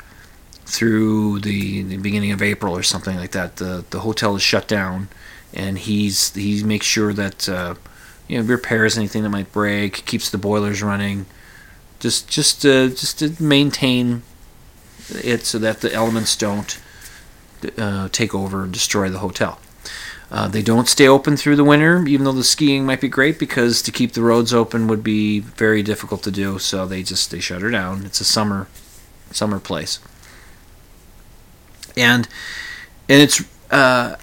through the, the beginning of April or something like that, the the hotel is shut down, and he's he makes sure that uh, you know repairs anything that might break, keeps the boilers running, just just uh, just to maintain it so that the elements don't uh, take over and destroy the hotel. Uh, they don't stay open through the winter, even though the skiing might be great, because to keep the roads open would be very difficult to do. So they just they shut her down. It's a summer summer place, and and it's uh,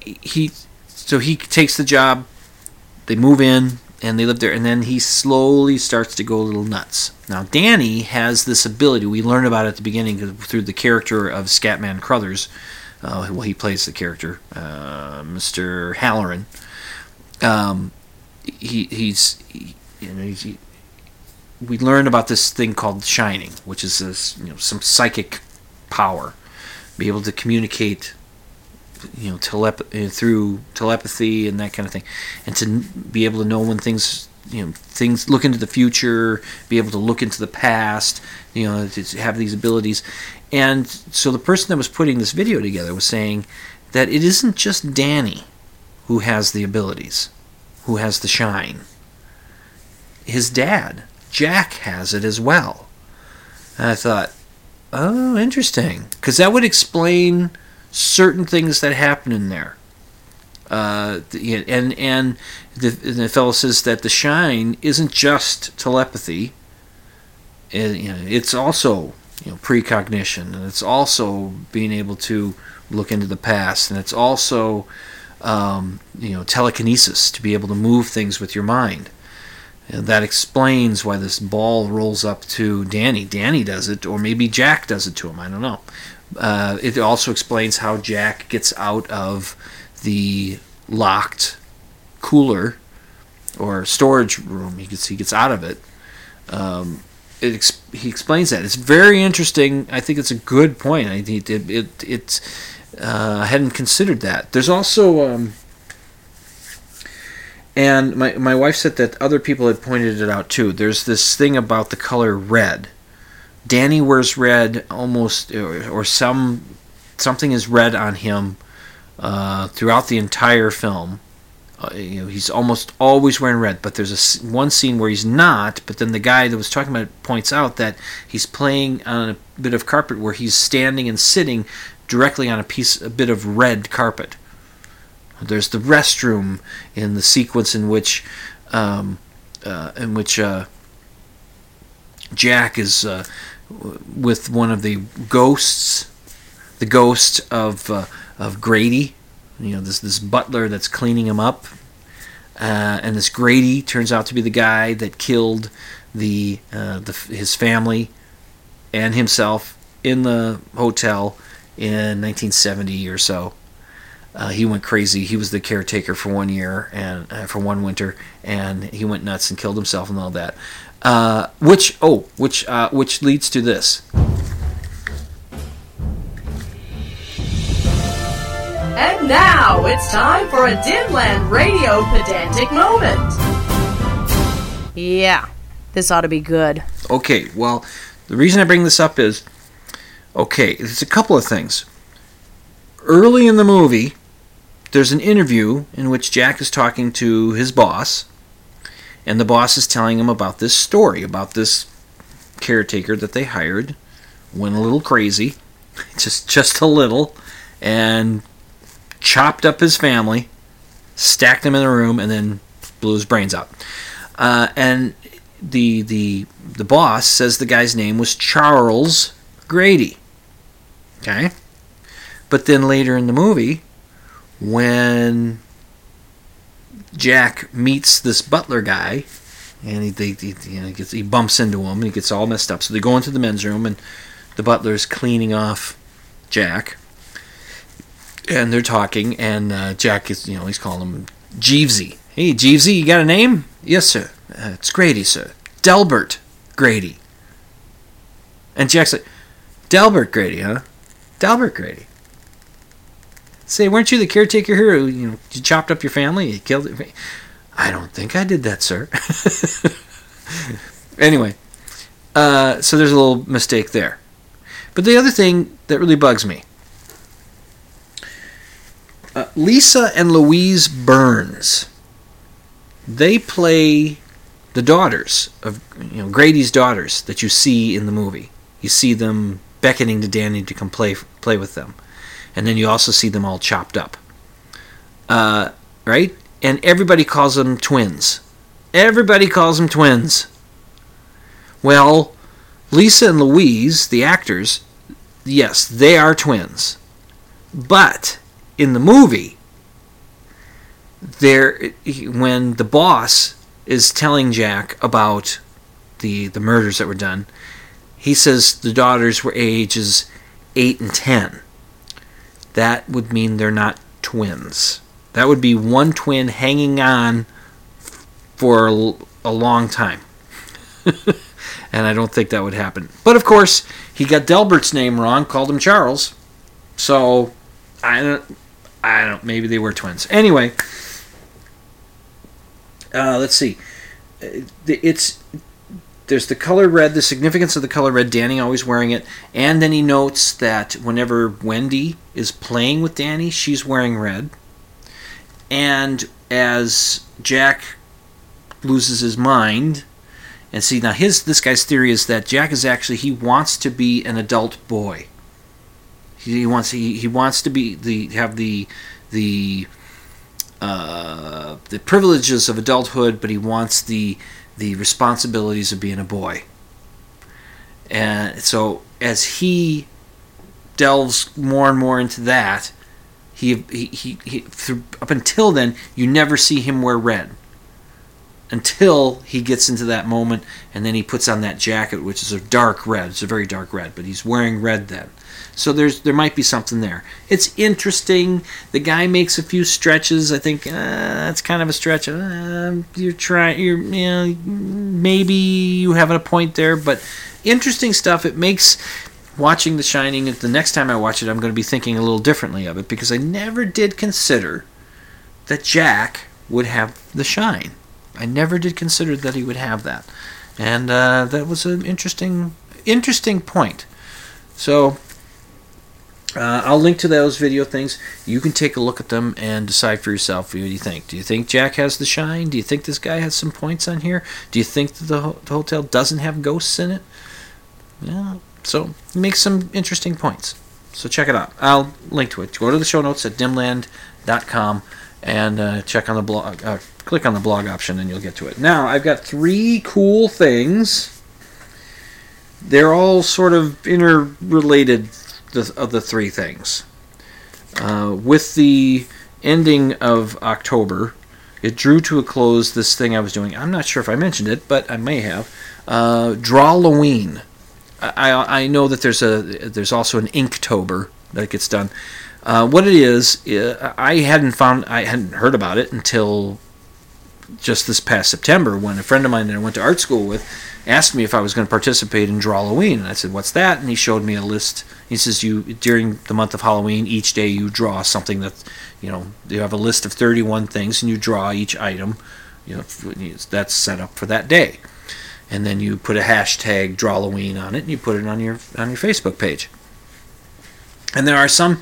he so he takes the job. They move in and they live there, and then he slowly starts to go a little nuts. Now Danny has this ability. We learn about it at the beginning through the character of Scatman Crothers uh, well, he plays the character, uh, Mr. Halloran. Um, he, he's, he, you know, he's, he, we learn about this thing called shining, which is this, you know, some psychic power, be able to communicate, you know, telep- uh, through telepathy and that kind of thing, and to be able to know when things, you know, things look into the future, be able to look into the past, you know, to have these abilities, and so the person that was putting this video together was saying that it isn't just Danny who has the abilities, who has the shine. His dad, Jack, has it as well. And I thought, oh, interesting. Because that would explain certain things that happen in there. Uh, and and the, the fellow says that the shine isn't just telepathy. You know, it's also you know precognition, and it's also being able to look into the past, and it's also um, you know telekinesis to be able to move things with your mind. And that explains why this ball rolls up to Danny. Danny does it, or maybe Jack does it to him. I don't know. Uh, it also explains how Jack gets out of the locked cooler or storage room. He gets he gets out of it. Um, it, he explains that. It's very interesting. I think it's a good point. I think it, it, it uh, I hadn't considered that. There's also, um, and my, my wife said that other people had pointed it out too. There's this thing about the color red. Danny wears red almost, or, or some something is red on him uh, throughout the entire film. Uh, you know, he's almost always wearing red, but there's a one scene where he's not. But then the guy that was talking about it points out that he's playing on a bit of carpet where he's standing and sitting directly on a piece, a bit of red carpet. There's the restroom in the sequence in which, um, uh, in which uh, Jack is uh, with one of the ghosts, the ghost of uh, of Grady you know this this butler that's cleaning him up, uh, and this Grady turns out to be the guy that killed the, uh, the his family and himself in the hotel in 1970 or so. Uh, he went crazy. He was the caretaker for one year and uh, for one winter, and he went nuts and killed himself and all that. Uh, which oh, which uh, which leads to this. And now it's time for a Dimland Radio pedantic moment. Yeah, this ought to be good. Okay, well, the reason I bring this up is okay, it's a couple of things. Early in the movie, there's an interview in which Jack is talking to his boss, and the boss is telling him about this story, about this caretaker that they hired, went a little crazy, <laughs> just just a little, and chopped up his family, stacked them in a room, and then blew his brains out. Uh, and the the the boss says the guy's name was Charles Grady. Okay, but then later in the movie, when Jack meets this butler guy, and he, they, he, you know, he, gets, he bumps into him, and he gets all messed up. So they go into the men's room, and the butler's cleaning off Jack and they're talking, and uh, Jack is, you know, he's calling him Jeevesy. Hey, Jeevesy, you got a name? Yes, sir. Uh, it's Grady, sir. Delbert Grady. And Jack's like, Delbert Grady, huh? Delbert Grady. Say, weren't you the caretaker here? Who, you know, you chopped up your family, you killed it. I don't think I did that, sir. <laughs> anyway, uh, so there's a little mistake there. But the other thing that really bugs me uh, Lisa and Louise Burns, they play the daughters of you know Grady's daughters that you see in the movie. You see them beckoning to Danny to come play play with them, and then you also see them all chopped up. Uh, right? And everybody calls them twins. Everybody calls them twins. Well, Lisa and Louise, the actors, yes, they are twins. But in the movie, there when the boss is telling Jack about the the murders that were done, he says the daughters were ages 8 and 10. That would mean they're not twins. That would be one twin hanging on for a, long time. <laughs> and I don't think that would happen. But of course, he got Delbert's name wrong, called him Charles. So I don't I don't maybe they were twins. Anyway, uh, let's see. Uh, it's there's the color red, the significance of the color red. Danny always wearing it, and then he notes that whenever Wendy is playing with Danny, she's wearing red. And as Jack loses his mind, and see now his this guy's theory is that Jack is actually he wants to be an adult boy. He wants he, he wants to be the have the the uh, the privileges of adulthood, but he wants the the responsibilities of being a boy. And so as he delves more and more into that, he he, he, he through, up until then you never see him wear red until he gets into that moment and then he puts on that jacket which is a dark red it's a very dark red but he's wearing red then so there's there might be something there. It's interesting. The guy makes a few stretches. I think uh, that's kind of a stretch. Uh, you're trying. You're you know, maybe you have a point there, but interesting stuff. It makes watching The Shining. The next time I watch it, I'm going to be thinking a little differently of it because I never did consider that Jack would have the shine. I never did consider that he would have that, and uh, that was an interesting interesting point. So uh, I'll link to those video things. You can take a look at them and decide for yourself what you think. Do you think Jack has the shine? Do you think this guy has some points on here? Do you think that the, ho- the hotel doesn't have ghosts in it? Yeah, so make some interesting points. So check it out. I'll link to it. Go to the show notes at dimland.com and uh, check on the blog. Uh, click on the blog option and you'll get to it. Now I've got three cool things. They're all sort of interrelated of the three things. Uh, with the ending of October, it drew to a close this thing I was doing. I'm not sure if I mentioned it, but I may have. Uh, Drawloween. I, I know that there's a there's also an Inktober that gets done. Uh, what it is, uh, I hadn't found I hadn't heard about it until just this past September when a friend of mine that I went to art school with asked me if I was going to participate in Drawloween, and I said, "What's that?" And he showed me a list. He says, "You during the month of Halloween, each day you draw something that, you know, you have a list of 31 things, and you draw each item. You know, that's set up for that day, and then you put a hashtag Draw Drawloween on it, and you put it on your on your Facebook page. And there are some."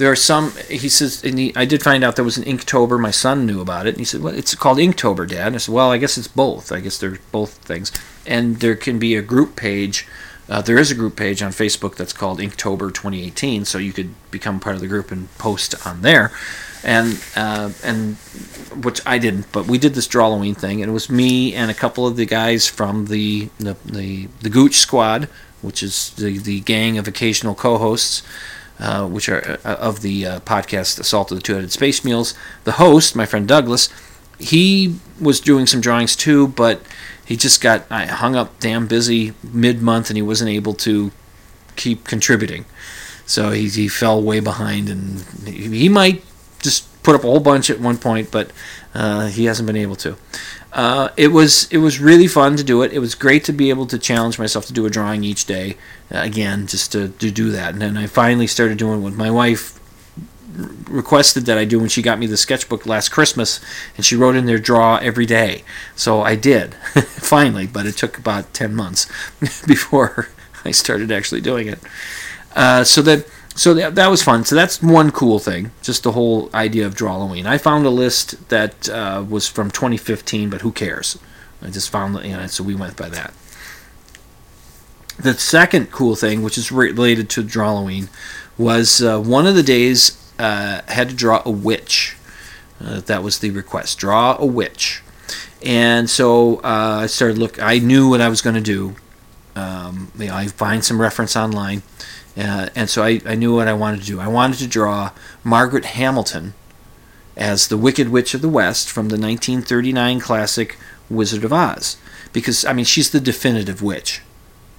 There are some. He says, and he, I did find out there was an Inktober. My son knew about it, and he said, "Well, it's called Inktober, Dad." And I said, "Well, I guess it's both. I guess they're both things." and there can be a group page. Uh, there is a group page on Facebook that's called Inktober 2018, so you could become part of the group and post on there. And uh, and which I didn't, but we did this Drawloween thing, and it was me and a couple of the guys from the the the, the Gooch Squad, which is the the gang of occasional co-hosts. Uh, which are uh, of the uh, podcast Assault of the Two-Headed Space Mules. The host, my friend Douglas, he was doing some drawings too, but he just got hung up damn busy mid month and he wasn't able to keep contributing. So he, he fell way behind and he, he might just put up a whole bunch at one point, but uh, he hasn't been able to. Uh, it was it was really fun to do it. It was great to be able to challenge myself to do a drawing each day. Uh, again, just to, to do that, and then I finally started doing with my wife requested that I do when she got me the sketchbook last Christmas, and she wrote in there draw every day. So I did <laughs> finally, but it took about ten months <laughs> before <laughs> I started actually doing it. Uh, so that so that, that was fun. So that's one cool thing, just the whole idea of Drawloween. I found a list that uh, was from 2015, but who cares? I just found that, you know, so we went by that. The second cool thing, which is related to Drawloween, was uh, one of the days uh, had to draw a witch. Uh, that was the request. Draw a witch. And so uh, I started look. I knew what I was going to do. Um, you know, I find some reference online, uh, and so I, I knew what I wanted to do. I wanted to draw Margaret Hamilton as the Wicked Witch of the West from the 1939 classic Wizard of Oz, because I mean she's the definitive witch.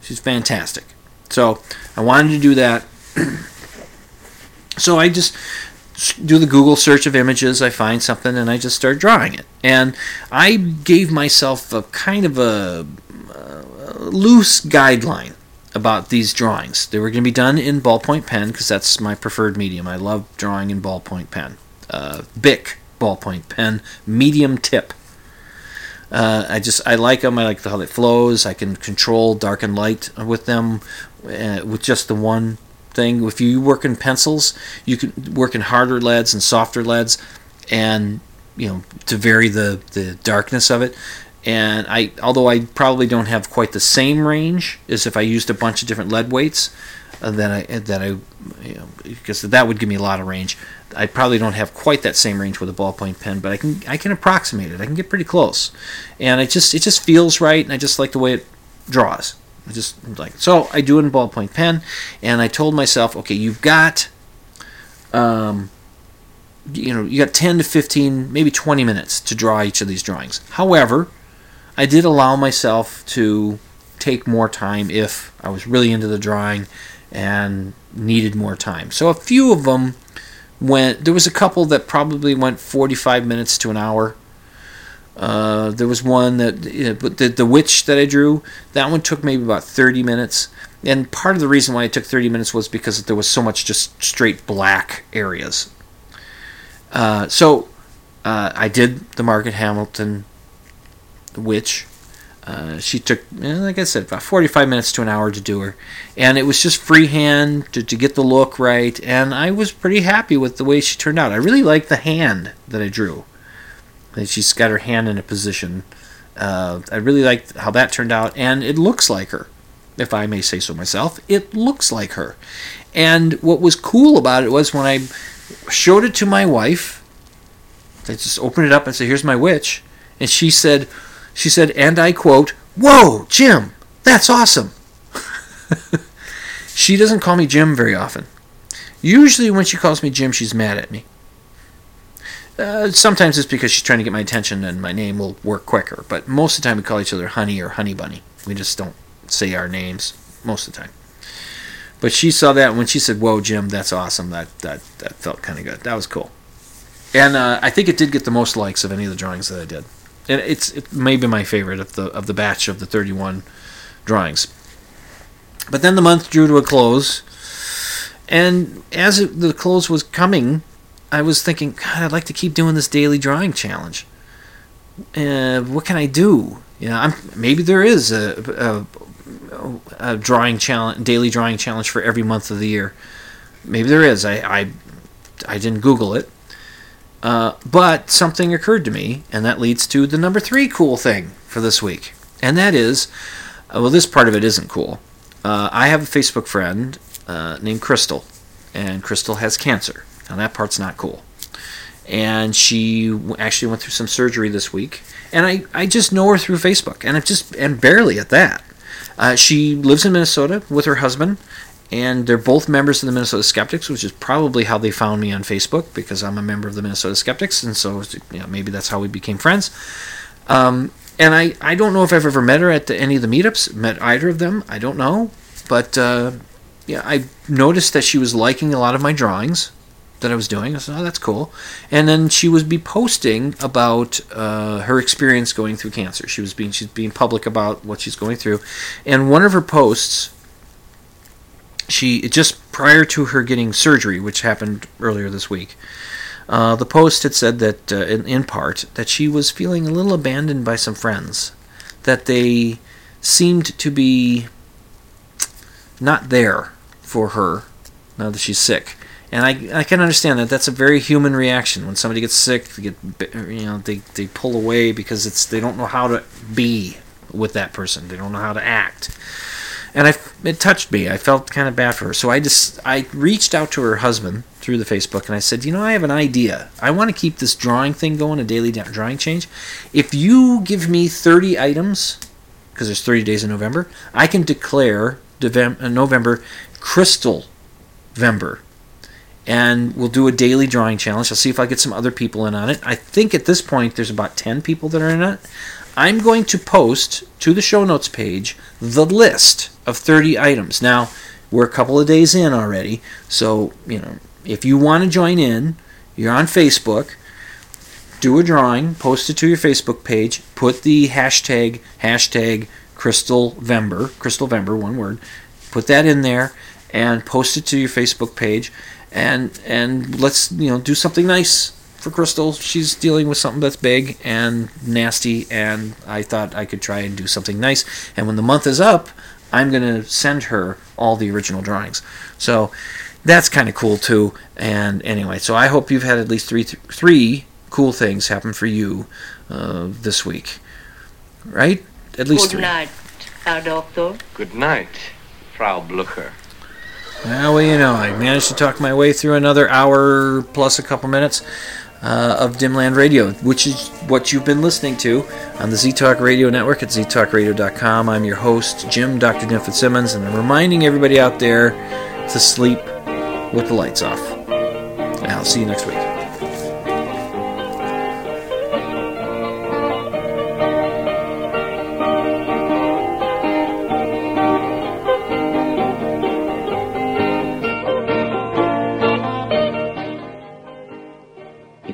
She's fantastic. So I wanted to do that. <clears throat> so I just do the Google search of images, I find something, and I just start drawing it. And I gave myself a kind of a, a loose guideline about these drawings. They were going to be done in ballpoint pen because that's my preferred medium. I love drawing in ballpoint pen. Uh, Bic ballpoint pen, medium tip. Uh, I just I like them. I like how it flows. I can control dark and light with them uh, with just the one thing. If you work in pencils, you can work in harder leads and softer leads, and you know to vary the the darkness of it. And I, although I probably don't have quite the same range as if I used a bunch of different lead weights, uh, that I that I, you know, because that would give me a lot of range. I probably don't have quite that same range with a ballpoint pen, but I can I can approximate it. I can get pretty close, and it just it just feels right, and I just like the way it draws. I just like so I do it in ballpoint pen, and I told myself, okay, you've got, um, you know, you got ten to fifteen, maybe twenty minutes to draw each of these drawings. However, I did allow myself to take more time if I was really into the drawing and needed more time. So a few of them went. There was a couple that probably went 45 minutes to an hour. Uh, there was one that, but the the witch that I drew, that one took maybe about 30 minutes. And part of the reason why it took 30 minutes was because there was so much just straight black areas. Uh, so uh, I did the Margaret Hamilton witch. Uh, she took, like I said, about 45 minutes to an hour to do her. And it was just freehand to, to get the look right. And I was pretty happy with the way she turned out. I really like the hand that I drew. And she's got her hand in a position. Uh, I really liked how that turned out. And it looks like her, if I may say so myself. It looks like her. And what was cool about it was when I showed it to my wife, I just opened it up and said, Here's my witch. And she said, she said, and I quote, Whoa, Jim, that's awesome. <laughs> she doesn't call me Jim very often. Usually, when she calls me Jim, she's mad at me. Uh, sometimes it's because she's trying to get my attention and my name will work quicker, but most of the time we call each other Honey or Honey Bunny. We just don't say our names most of the time. But she saw that when she said, "Whoa, Jim, that's awesome." That that that felt kind of good. That was cool, and uh, I think it did get the most likes of any of the drawings that I did and it's it may be my favorite of the of the batch of the 31 drawings. But then the month drew to a close, and as it, the close was coming, I was thinking, God, I'd like to keep doing this daily drawing challenge. Uh, what can I do? You know, I'm, maybe there is a, a, a drawing challenge, daily drawing challenge for every month of the year. Maybe there is. I I, I didn't Google it. Uh, but something occurred to me, and that leads to the number three cool thing for this week. And that is, uh, well, this part of it isn't cool. Uh, I have a Facebook friend uh, named Crystal, and Crystal has cancer. Now, that part's not cool. And she actually went through some surgery this week, and I, I just know her through Facebook, and it just and barely at that. Uh, she lives in Minnesota with her husband, and they're both members of the Minnesota Skeptics, which is probably how they found me on Facebook because I'm a member of the Minnesota Skeptics, and so you know, maybe that's how we became friends. Um, and I, I don't know if I've ever met her at the, any of the meetups, met either of them. I don't know, but uh, yeah, I noticed that she was liking a lot of my drawings that I was doing. I said, "Oh, that's cool." And then she would be posting about uh, her experience going through cancer. She was being she's being public about what she's going through, and one of her posts she just prior to her getting surgery, which happened earlier this week. Uh, the post had said that, uh, in, in part, that she was feeling a little abandoned by some friends, that they seemed to be not there for her now that she's sick. And I, I can understand that. That's a very human reaction. When somebody gets sick, they get you know they, they pull away because it's they don't know how to be with that person. They don't know how to act. And I, it touched me. I felt kind of bad for her. So I just I reached out to her husband through the Facebook and I said, you know, I have an idea. I want to keep this drawing thing going, a daily drawing change. If you give me 30 items, because there's 30 days in November, I can declare uh, November Crystal November, and we'll do a daily drawing challenge. I'll see if I get some other people in on it. I think at this point there's about 10 people that are in it. I'm going to post to the show notes page the list of 30 items. Now, we're a couple of days in already, so, you know, if you want to join in, you're on Facebook, do a drawing, post it to your Facebook page, put the hashtag, hashtag Crystal Vember, Crystal Vember, one word, put that in there and post it to your Facebook page and and let's you know do something nice for Crystal. She's dealing with something that's big and nasty, and I thought I could try and do something nice. And when the month is up, I'm gonna send her all the original drawings. So that's kind of cool too. And anyway, so I hope you've had at least three th- three cool things happen for you uh, this week, right? At least Good three. night, Herr Doctor. Good night, Frau Blucher. Well, you know, I managed to talk my way through another hour plus a couple minutes uh, of Dimland Radio, which is what you've been listening to on the Z Talk Radio Network at ztalkradio.com. I'm your host, Jim Dr. Jim Fitzsimmons, and I'm reminding everybody out there to sleep with the lights off. And I'll see you next week.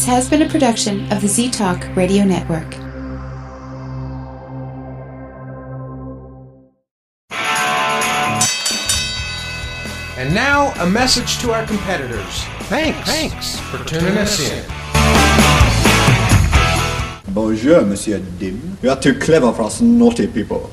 This has been a production of the Z Talk Radio Network. And now, a message to our competitors. Thanks. Thanks for tuning us in. Bonjour, Monsieur Dim. You are too clever for us naughty people.